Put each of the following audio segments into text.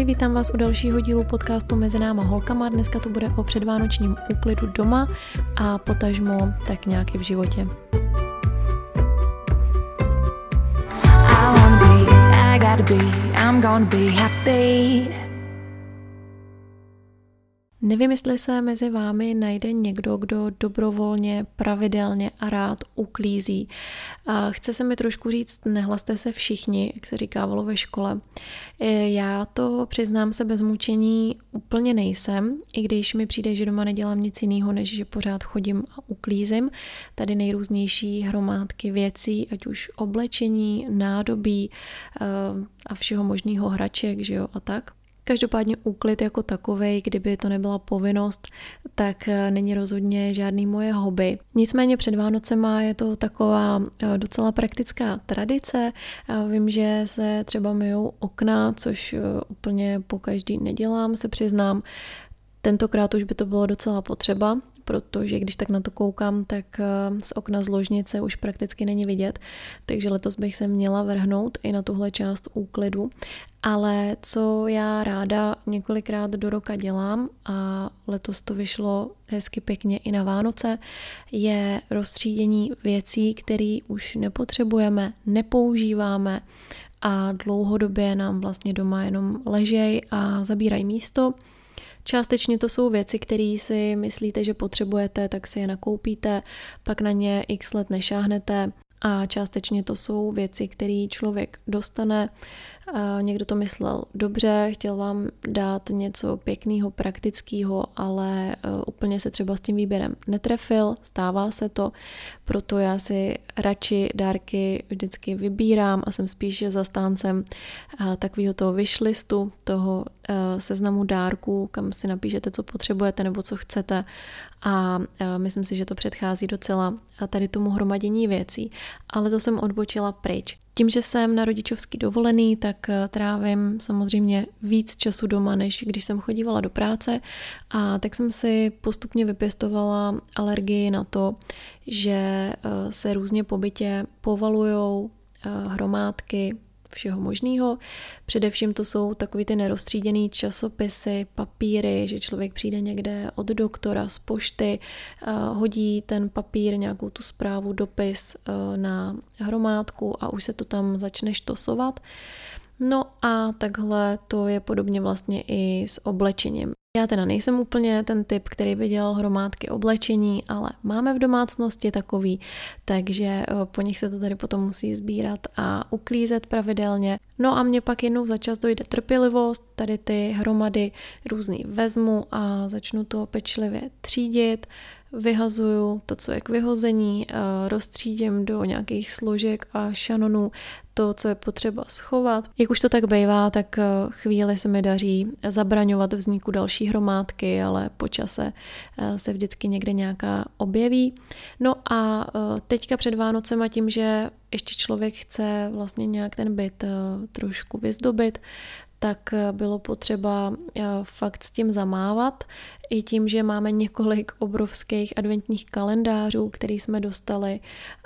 Ahoj, vítám vás u dalšího dílu podcastu Mezi náma holkama. Dneska to bude o předvánočním úklidu doma a potažmo tak nějak i v životě. I wanna be, I gotta be, I'm gonna be happy. Nevím, jestli se mezi vámi najde někdo, kdo dobrovolně, pravidelně a rád uklízí. A chce se mi trošku říct, nehlaste se všichni, jak se říkávalo ve škole. E, já to přiznám se bez mučení úplně nejsem, i když mi přijde, že doma nedělám nic jiného, než že pořád chodím a uklízím. Tady nejrůznější hromádky věcí, ať už oblečení, nádobí e, a všeho možného hraček, že jo, a tak. Každopádně úklid jako takový, kdyby to nebyla povinnost, tak eh, není rozhodně žádný moje hobby. Nicméně před Vánocema je to taková eh, docela praktická tradice. Vím, že se třeba myjou okna, což eh, úplně po každý nedělám, se přiznám. Tentokrát už by to bylo docela potřeba, protože když tak na to koukám, tak eh, z okna z ložnice už prakticky není vidět, takže letos bych se měla vrhnout i na tuhle část úklidu. Ale co já ráda několikrát do roka dělám a letos to vyšlo hezky pěkně i na Vánoce, je rozstřídění věcí, které už nepotřebujeme, nepoužíváme a dlouhodobě nám vlastně doma jenom ležej a zabírají místo Částečně to jsou věci, které si myslíte, že potřebujete, tak si je nakoupíte, pak na ně x let nešáhnete. A částečně to jsou věci, které člověk dostane Někdo to myslel dobře, chtěl vám dát něco pěkného, praktického, ale e, úplně se třeba s tím výběrem netrefil, stává se to, proto já si radši dárky vždycky vybírám a jsem spíše zastáncem takového toho wishlistu, toho e, seznamu dárků, kam si napíšete, co potřebujete nebo co chcete a e, myslím si, že to předchází docela tady tomu hromadění věcí, ale to jsem odbočila pryč. Tím, že jsem na rodičovský dovolený, tak eh, trávím samozřejmě víc času doma, než když jsem chodívala do práce. A tak jsem si postupně vypěstovala alergii na to, že eh, se různě po bytě povalujou eh, hromádky všeho možného. Především to jsou takový ty nerozstříděný časopisy, papíry, že člověk přijde někde od doktora z pošty, hodí ten papír, nějakou tu zprávu, dopis e, na hromádku a už se to tam začne štosovat. No a takhle to je podobně vlastně i s oblečením. Já teda nejsem úplně ten typ, který by dělal hromádky oblečení, ale máme v domácnosti takový, takže eh, po nich se to tady potom musí sbírat a uklízet pravidelně. No a mě pak jednou za čas dojde trpělivost, tady ty hromady různý vezmu a začnu to pečlivě třídit, vyhazuju to, co je k vyhození, rozstřídím do nějakých složek a šanonů to, co je potřeba schovat. Jak už to tak bývá, tak chvíli se mi daří zabraňovat vzniku další hromádky, ale po čase se vždycky někde nějaká objeví. No a teďka před Vánocem a tím, že ještě člověk chce vlastně nějak ten byt trošku vyzdobit, tak bylo potřeba fakt s tím zamávat. I tím, že máme několik obrovských adventních kalendářů, který jsme dostali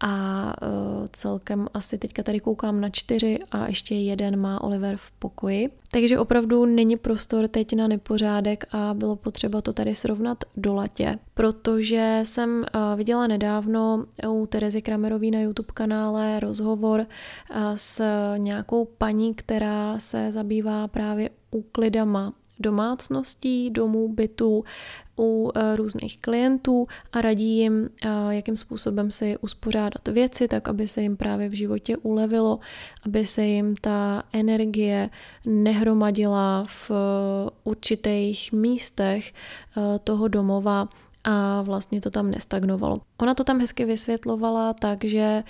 a uh, celkem asi teďka tady koukám na čtyři a ještě jeden má Oliver v pokoji. Takže opravdu není prostor teď na nepořádek a bylo potřeba to tady srovnat do latě, protože jsem uh, viděla nedávno u Terezy Kramerový na YouTube kanále rozhovor uh, s nějakou paní, která se zabývá právě úklidama domácností, domů, bytů u eh, různých klientů a radí jim, eh, jakým způsobem si uspořádat věci, tak aby se jim právě v životě ulevilo, aby se jim ta energie nehromadila v eh, určitých místech toho domova a vlastně to tam nestagnovalo. Ona to tam hezky vysvětlovala tak, že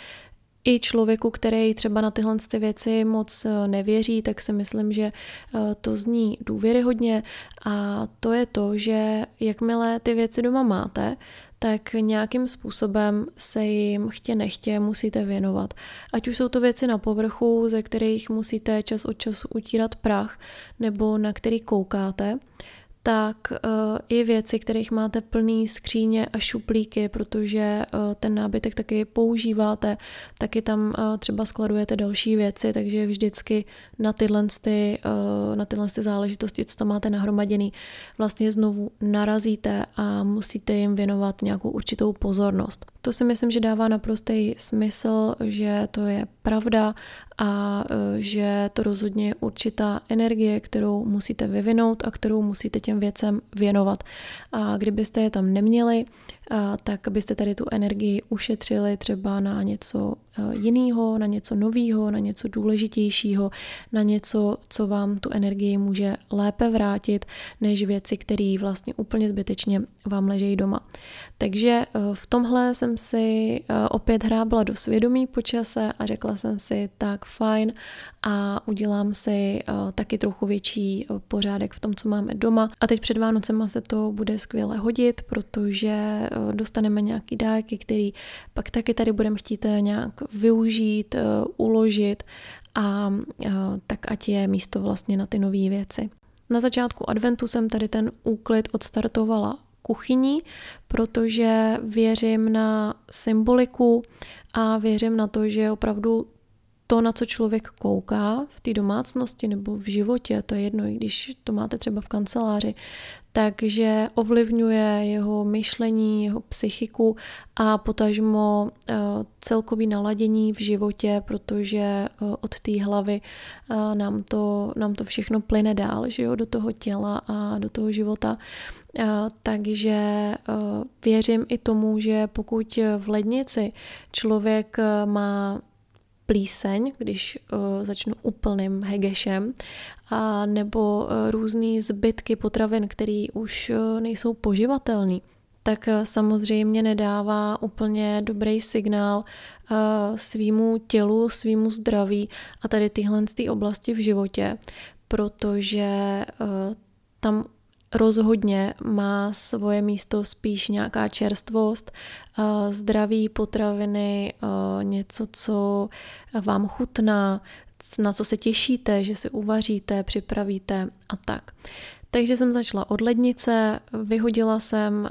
i člověku, který třeba na tyhle ty věci moc eh, nevěří, tak si myslím, že eh, to zní důvěryhodně a to je to, že jakmile ty věci doma máte, tak nějakým způsobem se jim chtě nechtě musíte věnovat. Ať už jsou to věci na povrchu, ze kterých musíte čas od času utírat prach, nebo na který koukáte, tak uh, i věci, kterých máte plný skříně a šuplíky, protože uh, ten nábytek taky používáte, taky tam uh, třeba skladujete další věci, takže vždycky na tyhle, ty, na tyhle ty záležitosti, co tam máte nahromaděný, vlastně znovu narazíte a musíte jim věnovat nějakou určitou pozornost. To si myslím, že dává naprostý smysl, že to je pravda a e, že to rozhodně je určitá energie, kterou musíte vyvinout a kterou musíte těm věcem věnovat. A kdybyste je tam neměli, tak byste tady tu energii ušetřili třeba na něco e, jiného, na něco nového, na něco důležitějšího, na něco, co vám tu energii může lépe vrátit, než věci, které vlastně úplně zbytečně vám ležejí doma. Takže e, v tomhle jsem si e, opět hrábla do svědomí po čase a řekla jsem si, tak fajn, a udělám si taky trochu větší pořádek v tom, co máme doma. A teď před Vánocema se to bude skvěle hodit, protože dostaneme nějaký dárky, který pak taky tady budeme chtít eh, nějak využít, eh, uložit a eh, tak ať je místo vlastně na ty nové věci. Na začátku adventu jsem tady ten úklid odstartovala kuchyní, protože věřím na symboliku a věřím na to, že opravdu to, na co člověk kouká v té domácnosti nebo v životě, to je jedno, i když to máte třeba v kanceláři, takže ovlivňuje jeho myšlení, jeho psychiku a potažmo eh, celkový naladění v životě, protože eh, od té hlavy eh, nám to, nám to všechno plyne dál, že jo, do toho těla a do toho života. Takže věřím i tomu, že pokud v lednici člověk má plíseň, když uh, začnu úplným hegešem, a nebo uh, různé zbytky potravin, které už uh, nejsou poživatelné, tak uh, samozřejmě nedává úplně dobrý signál uh, svýmu tělu, svýmu zdraví a tady tyhle ty oblasti v životě, protože uh, tam rozhodně má svoje místo spíš nějaká čerstvost, zdraví potraviny, něco, co vám chutná, na co se těšíte, že si uvaříte, připravíte a tak. Takže jsem začala od lednice, vyhodila jsem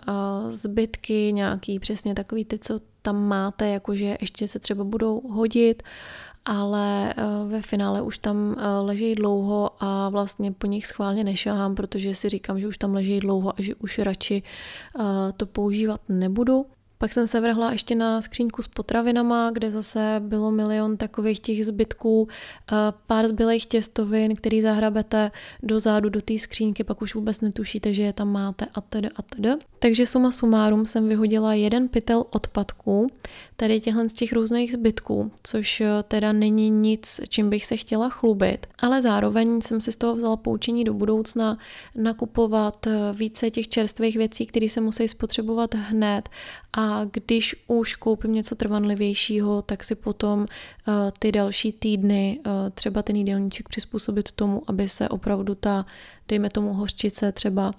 zbytky, nějaký přesně takový ty, co tam máte, jakože ještě se třeba budou hodit ale eh, ve finále už tam eh, leží dlouho a vlastně po nich schválně nešahám, protože si říkám, že už tam leží dlouho a že už radši eh, to používat nebudu. Pak jsem se vrhla ještě na skříňku s potravinama, kde zase bylo milion takových těch zbytků, pár zbylých těstovin, který zahrabete dozadu do té skřínky, pak už vůbec netušíte, že je tam máte a tedy a tedy. Takže suma sumárum jsem vyhodila jeden pytel odpadků, tady těchhle z těch různých zbytků, což eh, teda není nic, čím bych se chtěla chlubit, ale zároveň jsem si z toho vzala poučení do budoucna nakupovat eh, více těch čerstvých věcí, které se musí spotřebovat hned. A když už koupím něco trvanlivějšího, tak si potom uh, ty další týdny třeba ten jídelníček přizpůsobit tomu, aby se opravdu ta, dejme tomu hořčice třeba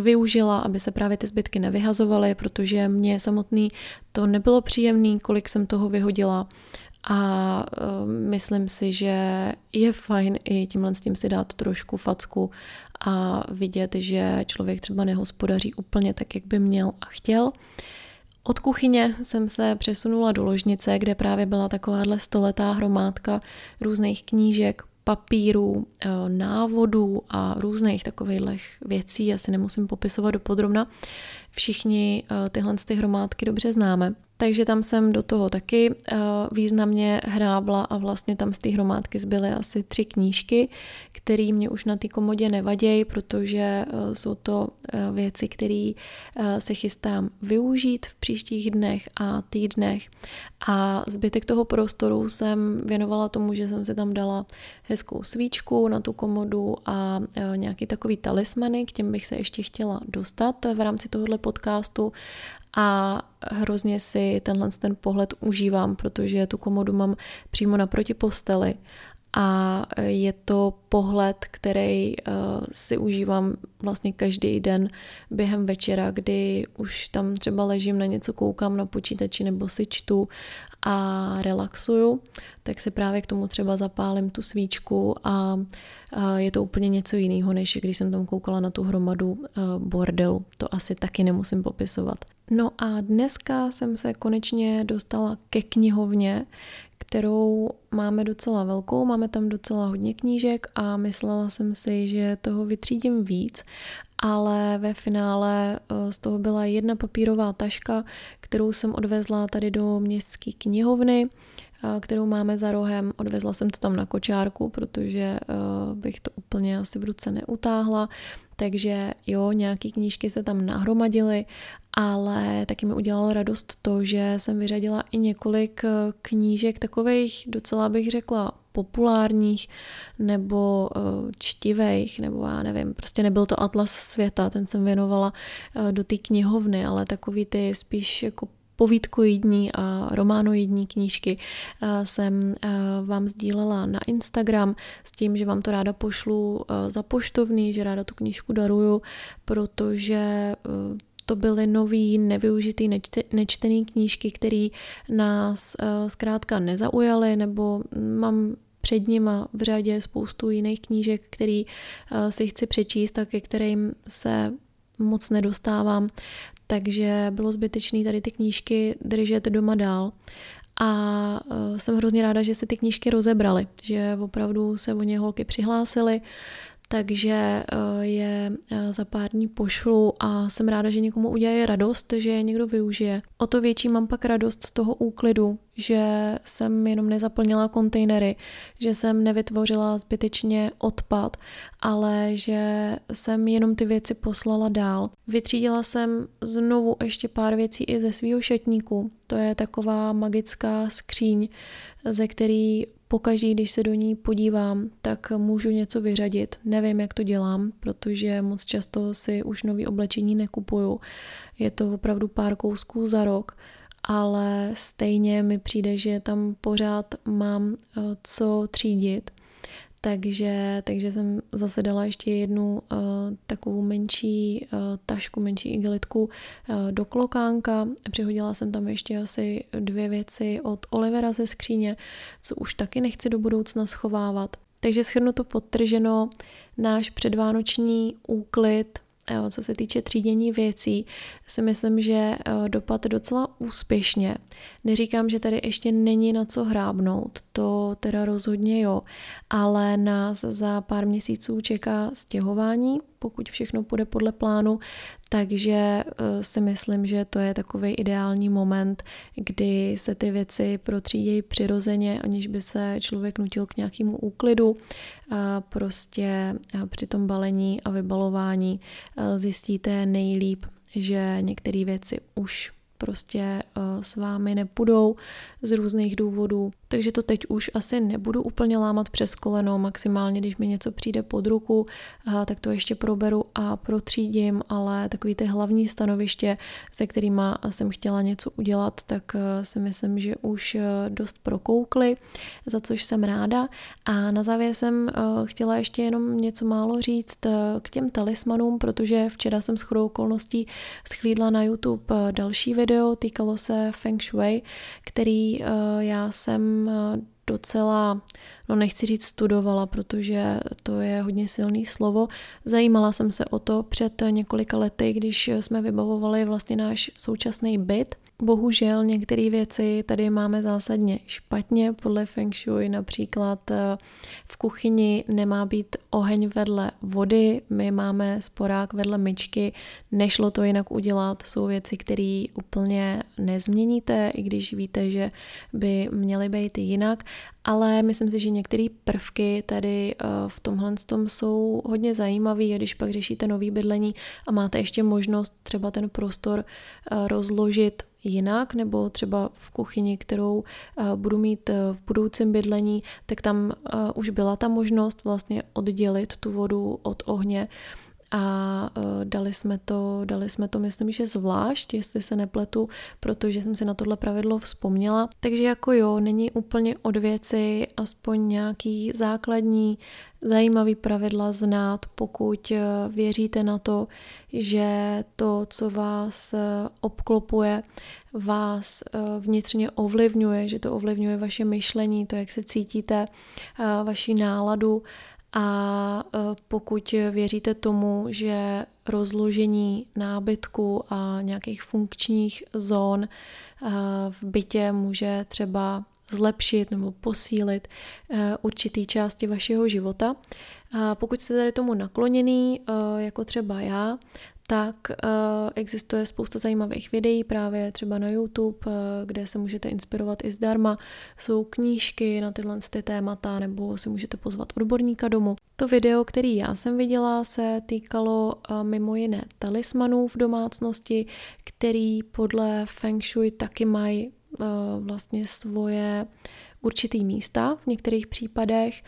využila, aby se právě ty zbytky nevyhazovaly, protože mě samotný to nebylo příjemný, kolik jsem toho vyhodila a uh, myslím si, že je fajn i tímhle s tím si dát trošku facku a vidět, že člověk třeba nehospodaří úplně tak, jak by měl a chtěl. Od kuchyně jsem se přesunula do ložnice, kde právě byla takováhle stoletá hromádka různých knížek, papírů, eh, návodů a různých takových věcí, asi nemusím popisovat do podrobna. Všichni eh, tyhle ty hromádky dobře známe. Takže tam jsem do toho taky uh, významně hrábla a vlastně tam z té hromádky zbyly asi tři knížky, které mě už na té komodě nevadějí, protože uh, jsou to věci, které se chystám využít v příštích dnech a týdnech. A zbytek toho prostoru jsem věnovala tomu, že jsem si tam dala hezkou svíčku na tu komodu a nějaký takový talismany, k těm bych se ještě chtěla dostat v rámci tohohle podcastu a hrozně si tenhle ten pohled užívám, protože tu komodu mám přímo naproti posteli a je to pohled, který si užívám vlastně každý den během večera, kdy už tam třeba ležím na něco, koukám na počítači nebo si čtu a relaxuju, tak si právě k tomu třeba zapálím tu svíčku a je to úplně něco jiného, než když jsem tam koukala na tu hromadu bordelu. To asi taky nemusím popisovat. No a dneska jsem se konečně dostala ke knihovně, kterou máme docela velkou, máme tam docela hodně knížek a myslela jsem si, že toho vytřídím víc, ale ve finále eh, z toho byla jedna papírová taška, kterou jsem odvezla tady do městské knihovny, kterou máme za rohem. Odvezla jsem to tam na kočárku, protože eh, bych to úplně asi v ruce neutáhla. Takže jo, nějaké knížky se tam nahromadily, ale taky mi udělalo radost to, že jsem vyřadila i několik eh, knížek takových docela bych řekla populárních nebo eh, čtivých, nebo já nevím, prostě nebyl to Atlas světa, ten jsem věnovala do té knihovny, ale takový ty spíš jako povídkoidní a románoidní knížky eh, jsem eh, vám sdílela na Instagram s tím, že vám to ráda pošlu eh, za poštovný, že ráda tu knížku daruju, protože to byly nový, nevyužitý, nečtený knížky, které nás zkrátka nezaujaly, nebo mám před nima v řadě spoustu jiných knížek, který si chci přečíst a ke kterým se moc nedostávám, takže bylo zbytečné tady ty knížky držet doma dál. A uh, jsem hrozně ráda, že se ty knížky rozebraly, že opravdu se o ně holky přihlásily, takže eh, je eh, za pár dní pošlu a jsem ráda, že někomu udělají radost, že je někdo využije. O to větší mám pak radost z toho úklidu, že jsem jenom nezaplnila kontejnery, že jsem nevytvořila zbytečně odpad, ale že jsem jenom ty věci poslala dál. Vytřídila jsem znovu ještě pár věcí i ze svého šatníku. To je taková magická skříň, ze který pokaždý, když se do ní podívám, tak můžu něco vyřadit. Nevím, jak to dělám, protože moc často si už nový oblečení nekupuju. Je to opravdu pár kousků za rok, ale stejně mi přijde, že tam pořád mám eh, co třídit takže, takže jsem zase dala ještě jednu uh, takovou menší uh, tašku, menší igelitku uh, do klokánka. Přihodila jsem tam ještě asi dvě věci od Olivera ze skříně, co už taky nechci do budoucna schovávat. Takže schrnu to podtrženo, náš předvánoční úklid co se týče třídění věcí, si myslím, že dopad docela úspěšně. Neříkám, že tady ještě není na co hrábnout, to teda rozhodně jo, ale nás za pár měsíců čeká stěhování, pokud všechno půjde podle plánu, takže eh, si myslím, že to je takový ideální moment, kdy se ty věci protřídějí přirozeně, aniž by se člověk nutil k nějakému úklidu. A prostě eh, při tom balení a vybalování eh, zjistíte nejlíp, že některé věci už prostě eh, s vámi nepůjdou z různých důvodů. Takže to teď už asi nebudu úplně lámat přes koleno, maximálně když mi něco přijde pod ruku, tak to ještě proberu a protřídím, ale takový ty hlavní stanoviště, se kterými jsem chtěla něco udělat, tak eh, si myslím, že už dost prokoukly, za což jsem ráda. A na závěr jsem chtěla ještě jenom něco málo říct k těm talismanům, protože včera jsem s chodou okolností schlídla na YouTube další video, týkalo se Feng Shui, který já jsem uh, docela, no nechci říct studovala, protože to je hodně silný slovo. Zajímala jsem se o to před několika lety, když jsme vybavovali vlastně náš současný byt Bohužel některé věci tady máme zásadně špatně. Podle Feng Shui, například eh, v kuchyni nemá být oheň vedle vody, my máme sporák vedle myčky, nešlo to jinak udělat, jsou věci, které úplně nezměníte, i když víte, že by měly být jinak, ale myslím si, že některé prvky tady eh, v tomhle tom jsou hodně zajímavé, když pak řešíte nový bydlení a máte ještě možnost třeba ten prostor eh, rozložit jinak, nebo třeba v kuchyni, kterou uh, budu mít uh, v budoucím bydlení, tak tam uh, už byla ta možnost vlastně oddělit tu vodu od ohně a dali jsme to, dali jsme to myslím, že zvlášť, jestli se nepletu, protože jsem si na tohle pravidlo vzpomněla. Takže jako jo, není úplně od věci aspoň nějaký základní zajímavý pravidla znát, pokud věříte na to, že to, co vás obklopuje, vás vnitřně ovlivňuje, že to ovlivňuje vaše myšlení, to, jak se cítíte, vaši náladu a e, pokud věříte tomu, že rozložení nábytku a nějakých funkčních zón e, v bytě může třeba zlepšit nebo posílit e, určitý části vašeho života. Pokud jste tady tomu nakloněný, jako třeba já, tak uh, existuje spousta zajímavých videí právě třeba na YouTube, uh, kde se můžete inspirovat i zdarma. Jsou knížky na tyhle ty témata, nebo si můžete pozvat odborníka domů. To video, který já jsem viděla, se týkalo uh, mimo jiné talismanů v domácnosti, který podle Feng Shui taky mají uh, vlastně svoje určitý místa v některých případech.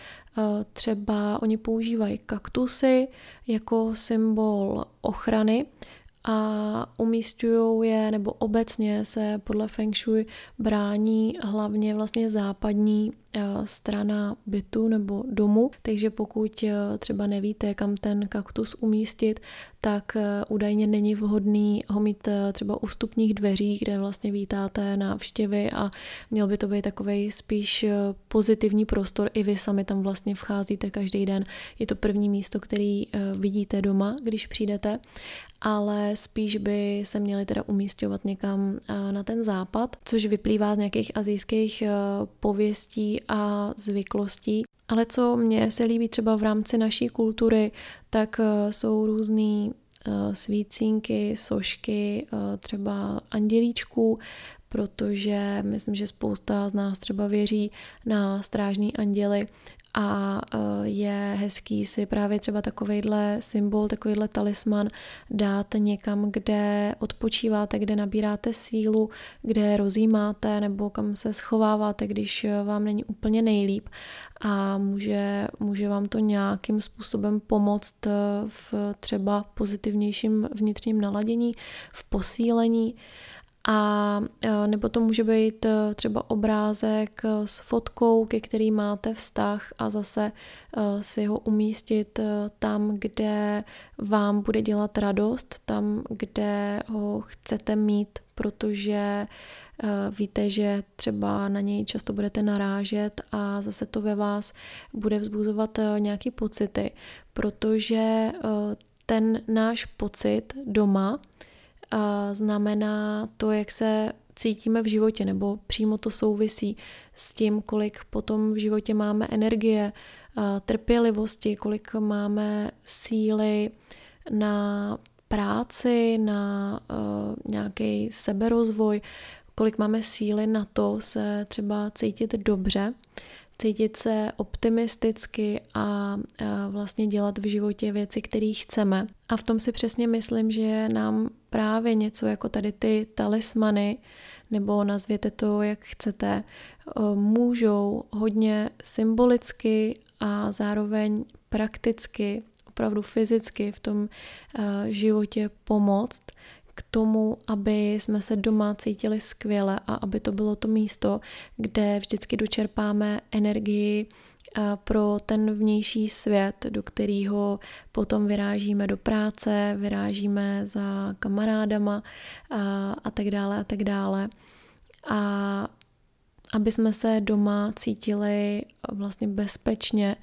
Třeba oni používají kaktusy jako symbol ochrany a umístují je, nebo obecně se podle Feng Shui brání hlavně vlastně západní eh, strana bytu nebo domu, takže pokud eh, třeba nevíte, kam ten kaktus umístit, tak eh, údajně není vhodný ho mít třeba u vstupních dveří, kde vlastně vítáte návštěvy a měl by to být takový spíš pozitivní prostor. I vy sami tam vlastně vcházíte každý den. Je to první místo, který vidíte doma, když přijdete ale spíš by se měly teda umístěvat někam eh, na ten západ, což vyplývá z nějakých azijských eh, pověstí a zvyklostí. Ale co mně se líbí třeba v rámci naší kultury, tak eh, jsou různý svícínky, sošky, třeba andělíčků, protože myslím, že spousta z nás třeba věří na strážní anděly a e, je hezký si právě třeba takovejhle symbol, takovýhle talisman dát někam, kde odpočíváte, kde nabíráte sílu, kde rozjímáte nebo kam se schováváte, když vám není úplně nejlíp. A může, může vám to nějakým způsobem pomoct v třeba pozitivnějším vnitřním naladění, v posílení a e, nebo to může být e, třeba obrázek e, s fotkou, ke který máte vztah a zase si ho umístit tam, kde vám bude dělat radost, tam, kde ho chcete mít, protože víte, že třeba na něj často budete narážet a zase to ve vás bude vzbuzovat nějaké pocity, protože ten náš pocit doma znamená to, jak se cítíme v životě, nebo přímo to souvisí s tím, kolik potom v životě máme energie, trpělivosti, kolik máme síly na práci, na nějaký seberozvoj, kolik máme síly na to se třeba cítit dobře cítit se optimisticky a vlastně dělat v životě věci, které chceme. A v tom si přesně myslím, že nám právě něco jako tady ty talismany, nebo nazvěte to, jak chcete, můžou hodně symbolicky a zároveň prakticky, opravdu fyzicky v tom životě pomoct, k tomu, aby jsme se doma cítili skvěle a aby to bylo to místo, kde vždycky dočerpáme energii pro ten vnější svět, do kterého potom vyrážíme do práce, vyrážíme za kamarádama a, tak dále a tak dále. A aby jsme se doma cítili vlastně bezpečně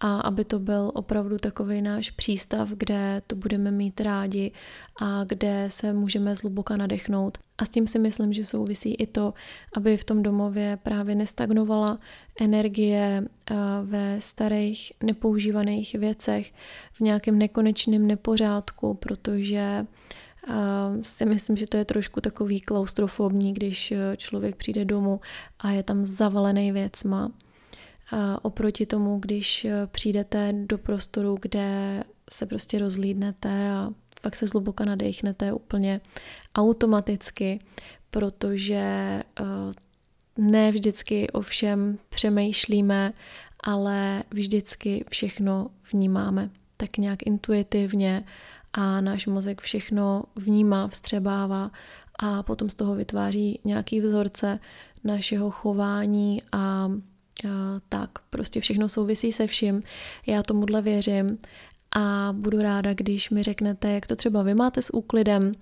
a aby to byl opravdu takový náš přístav, kde to budeme mít rádi a kde se můžeme zluboka nadechnout. A s tím si myslím, že souvisí i to, aby v tom domově právě nestagnovala energie eh, ve starých nepoužívaných věcech, v nějakém nekonečném nepořádku, protože si myslím, že to je trošku takový klaustrofobní, když eh, člověk přijde domů a je tam zavalený věcma. A oproti tomu, když eh, přijdete do prostoru, kde se prostě rozlídnete a fakt se zluboka nadechnete úplně automaticky, protože eh, ne vždycky o všem přemýšlíme, ale vždycky všechno vnímáme. tak nějak intuitivně a náš mozek všechno vnímá, vstřebává a potom z toho vytváří nějaký vzorce našeho chování a, a tak. Prostě všechno souvisí se vším. Já tomuhle věřím a budu ráda, když mi řeknete, jak to třeba vy máte s úklidem,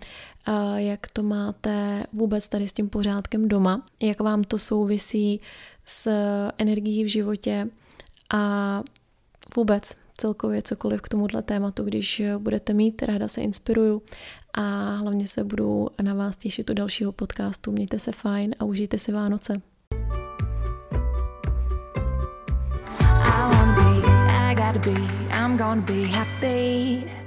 jak to máte vůbec tady s tím pořádkem doma, jak vám to souvisí s energií v životě a vůbec celkově cokoliv k tomuhle tématu, když budete mít, ráda se inspiruju a hlavně se budu na vás těšit u dalšího podcastu. Mějte se fajn a užijte si Vánoce. I'm gonna be happy.